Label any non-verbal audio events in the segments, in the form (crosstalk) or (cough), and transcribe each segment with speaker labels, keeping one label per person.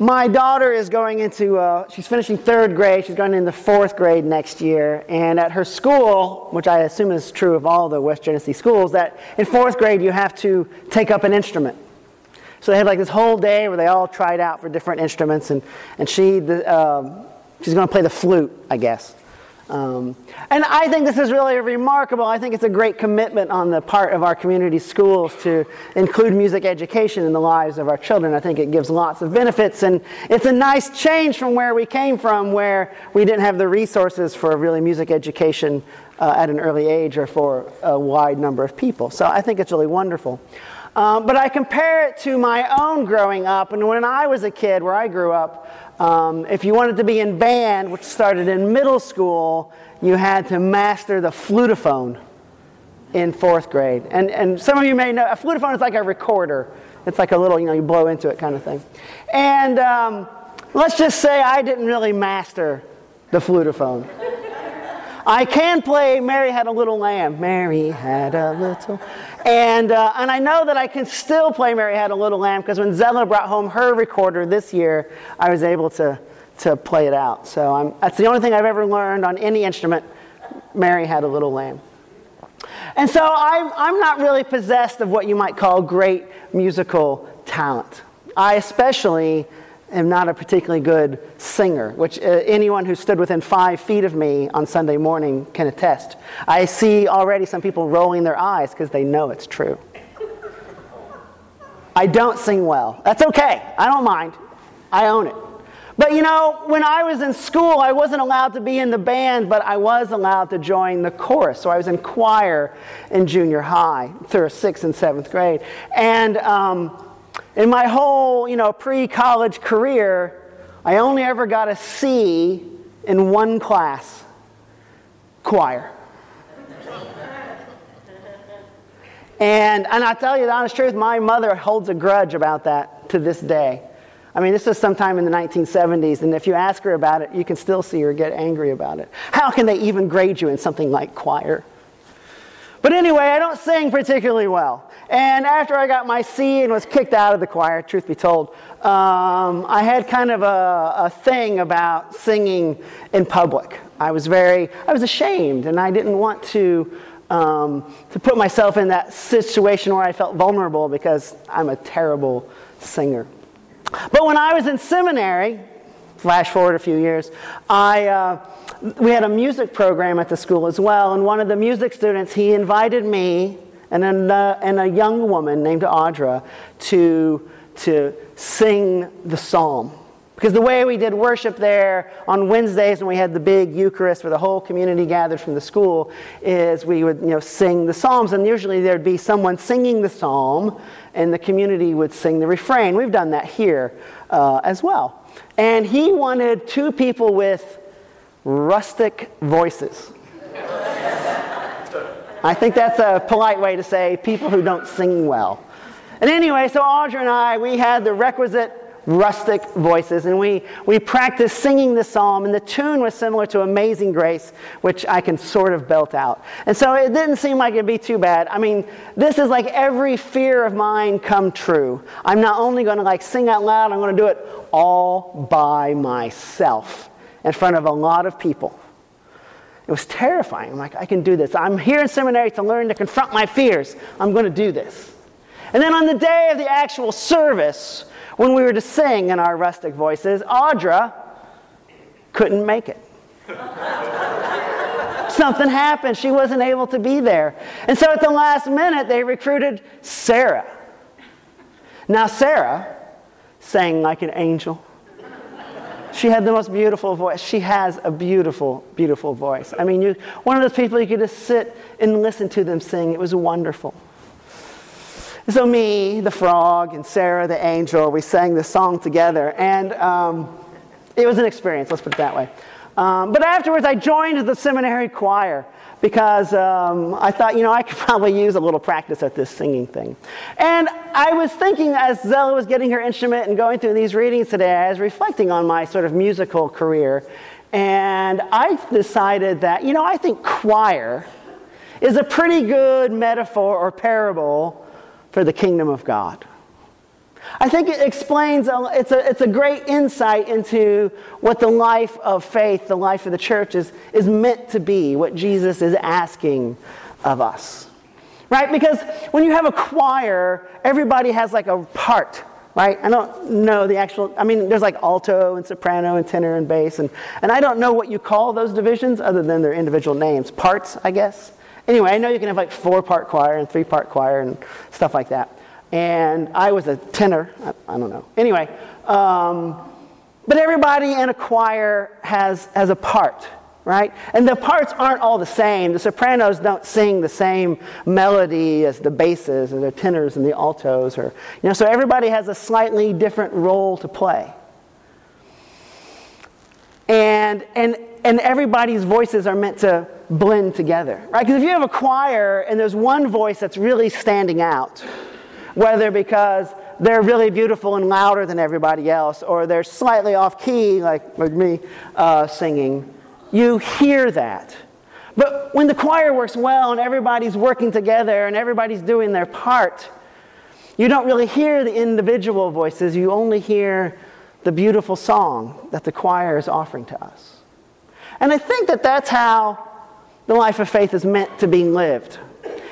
Speaker 1: My daughter is going into, uh, she's finishing third grade. She's going into fourth grade next year. And at her school, which I assume is true of all the West Genesee schools, that in fourth grade you have to take up an instrument. So they had like this whole day where they all tried out for different instruments. And, and she, the, um, she's going to play the flute, I guess. Um, and I think this is really remarkable. I think it's a great commitment on the part of our community schools to include music education in the lives of our children. I think it gives lots of benefits, and it's a nice change from where we came from, where we didn't have the resources for really music education uh, at an early age or for a wide number of people. So I think it's really wonderful. Um, but I compare it to my own growing up, and when I was a kid, where I grew up, um, if you wanted to be in band, which started in middle school, you had to master the flutophone in fourth grade. And, and some of you may know a flutophone is like a recorder. It's like a little, you know, you blow into it kind of thing. And um, let's just say I didn't really master the flutophone. I can play Mary Had a Little Lamb. Mary had a little. And, uh, and I know that I can still play Mary Had a Little Lamb because when Zella brought home her recorder this year, I was able to, to play it out. So I'm, that's the only thing I've ever learned on any instrument. Mary Had a Little Lamb. And so I'm, I'm not really possessed of what you might call great musical talent. I especially am not a particularly good singer, which uh, anyone who stood within five feet of me on Sunday morning can attest. I see already some people rolling their eyes because they know it's true. I don't sing well. That's okay. I don't mind. I own it. But you know, when I was in school, I wasn't allowed to be in the band, but I was allowed to join the chorus. So I was in choir in junior high through sixth and seventh grade. And um, in my whole, you know, pre-college career, I only ever got a C in one class, choir. and, and I tell you the honest truth, my mother holds a grudge about that to this day. I mean, this was sometime in the 1970s, and if you ask her about it, you can still see her get angry about it. How can they even grade you in something like choir? But anyway, I don't sing particularly well. And after I got my C and was kicked out of the choir, truth be told, um, I had kind of a, a thing about singing in public. I was very, I was ashamed, and I didn't want to, um, to put myself in that situation where I felt vulnerable because I'm a terrible singer. But when I was in seminary, flash forward a few years, I, uh, we had a music program at the school as well, and one of the music students, he invited me and a, and a young woman named Audra to, to sing the psalm. Because the way we did worship there on Wednesdays when we had the big Eucharist where the whole community gathered from the school is we would you know, sing the Psalms. And usually there'd be someone singing the Psalm and the community would sing the refrain. We've done that here uh, as well. And he wanted two people with rustic voices. I think that's a polite way to say people who don't sing well. And anyway, so Audra and I, we had the requisite rustic voices, and we, we practiced singing the psalm, and the tune was similar to Amazing Grace, which I can sort of belt out. And so it didn't seem like it'd be too bad. I mean, this is like every fear of mine come true. I'm not only going to like sing out loud, I'm going to do it all by myself in front of a lot of people. It was terrifying. I'm like, I can do this. I'm here in seminary to learn to confront my fears. I'm going to do this. And then on the day of the actual service, when we were to sing in our rustic voices, Audra couldn't make it. (laughs) Something happened. She wasn't able to be there. And so at the last minute, they recruited Sarah. Now, Sarah sang like an angel. She had the most beautiful voice. She has a beautiful, beautiful voice. I mean, you, one of those people you could just sit and listen to them sing. It was wonderful. So, me, the frog, and Sarah, the angel, we sang this song together. And um, it was an experience, let's put it that way. Um, but afterwards, I joined the seminary choir because um, I thought, you know, I could (laughs) probably use a little practice at this singing thing. And I was thinking as Zella was getting her instrument and going through these readings today, I was reflecting on my sort of musical career. And I decided that, you know, I think choir is a pretty good metaphor or parable for the kingdom of God. I think it explains, it's a, it's a great insight into what the life of faith, the life of the church is, is meant to be, what Jesus is asking of us. Right? Because when you have a choir, everybody has like a part, right? I don't know the actual, I mean, there's like alto and soprano and tenor and bass, and, and I don't know what you call those divisions other than their individual names. Parts, I guess. Anyway, I know you can have like four part choir and three part choir and stuff like that and I was a tenor. I, I don't know. Anyway, um, but everybody in a choir has, has a part, right? And the parts aren't all the same. The sopranos don't sing the same melody as the basses or the tenors and the altos, or you know. So everybody has a slightly different role to play. And and and everybody's voices are meant to blend together, right? Because if you have a choir and there's one voice that's really standing out whether because they're really beautiful and louder than everybody else, or they're slightly off key, like, like me uh, singing, you hear that. But when the choir works well and everybody's working together and everybody's doing their part, you don't really hear the individual voices, you only hear the beautiful song that the choir is offering to us. And I think that that's how the life of faith is meant to be lived.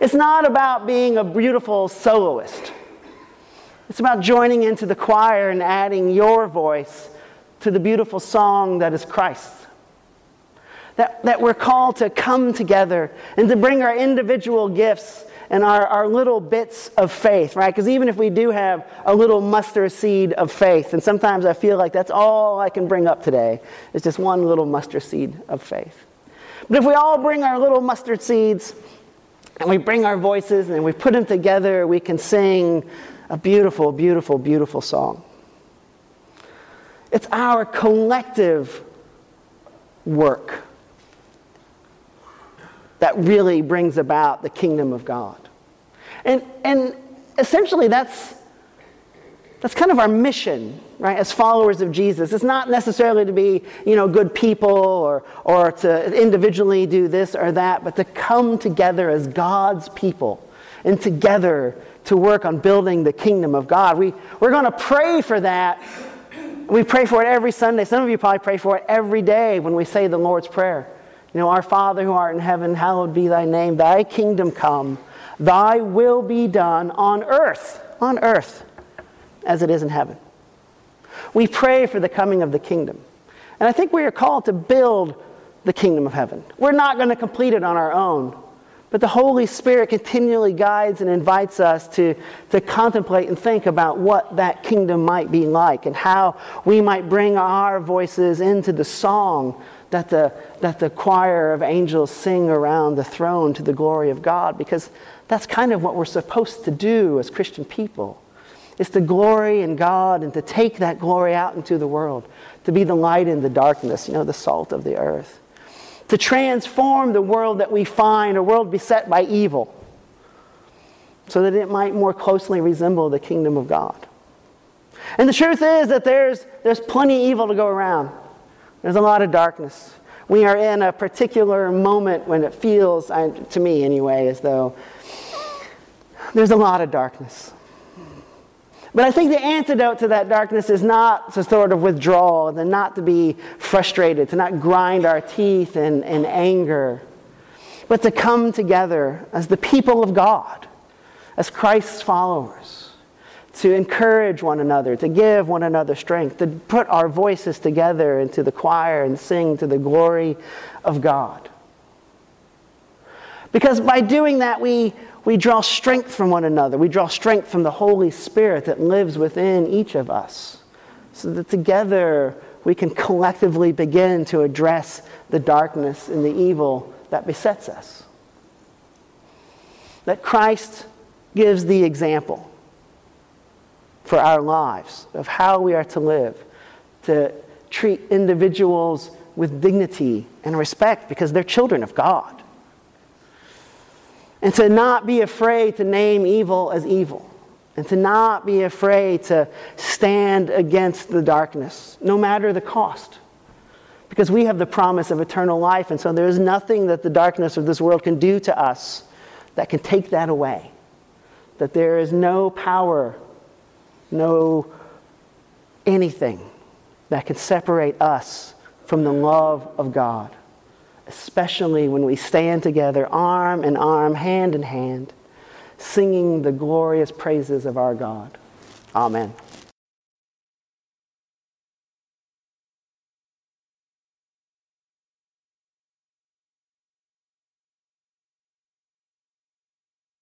Speaker 1: It's not about being a beautiful soloist. It's about joining into the choir and adding your voice to the beautiful song that is Christ. That, that we're called to come together and to bring our individual gifts and our, our little bits of faith, right? Because even if we do have a little mustard seed of faith, and sometimes I feel like that's all I can bring up today, is just one little mustard seed of faith. But if we all bring our little mustard seeds and we bring our voices and we put them together, we can sing a beautiful, beautiful, beautiful song. It's our collective work that really brings about the kingdom of God. And, and essentially, that's, that's kind of our mission, right, as followers of Jesus. It's not necessarily to be, you know, good people or, or to individually do this or that, but to come together as God's people and together to work on building the kingdom of God. We, we're going to pray for that. We pray for it every Sunday. Some of you probably pray for it every day when we say the Lord's Prayer. You know, Our Father who art in heaven, hallowed be thy name. Thy kingdom come. Thy will be done on earth, on earth as it is in heaven. We pray for the coming of the kingdom. And I think we are called to build the kingdom of heaven. We're not going to complete it on our own, but the Holy Spirit continually guides and invites us to, to contemplate and think about what that kingdom might be like and how we might bring our voices into the song that the, that the choir of angels sing around the throne to the glory of God, because that's kind of what we're supposed to do as Christian people is to glory in God and to take that glory out into the world, to be the light in the darkness, you know, the salt of the earth, to transform the world that we find, a world beset by evil, so that it might more closely resemble the kingdom of God. And the truth is that there's, there's plenty of evil to go around. There's a lot of darkness. We are in a particular moment when it feels, to me anyway, as though there's a lot of darkness. But I think the antidote to that darkness is not to sort of withdraw, and not to be frustrated, to not grind our teeth in, in anger, but to come together as the people of God, as Christ's followers, to encourage one another, to give one another strength, to put our voices together into the choir and sing to the glory of God. Because by doing that, we, we draw strength from one another. We draw strength from the Holy Spirit that lives within each of us. So that together we can collectively begin to address the darkness and the evil that besets us. That Christ gives the example for our lives of how we are to live, to treat individuals with dignity and respect because they're children of God. And to not be afraid to name evil as evil. And to not be afraid to stand against the darkness, no matter the cost. Because we have the promise of eternal life, and so there is nothing that the darkness of this world can do to us that can take that away. That there is no power no anything that can separate us from the love of God, especially when we stand together, arm in arm, hand in hand, singing the glorious praises of our God. Amen.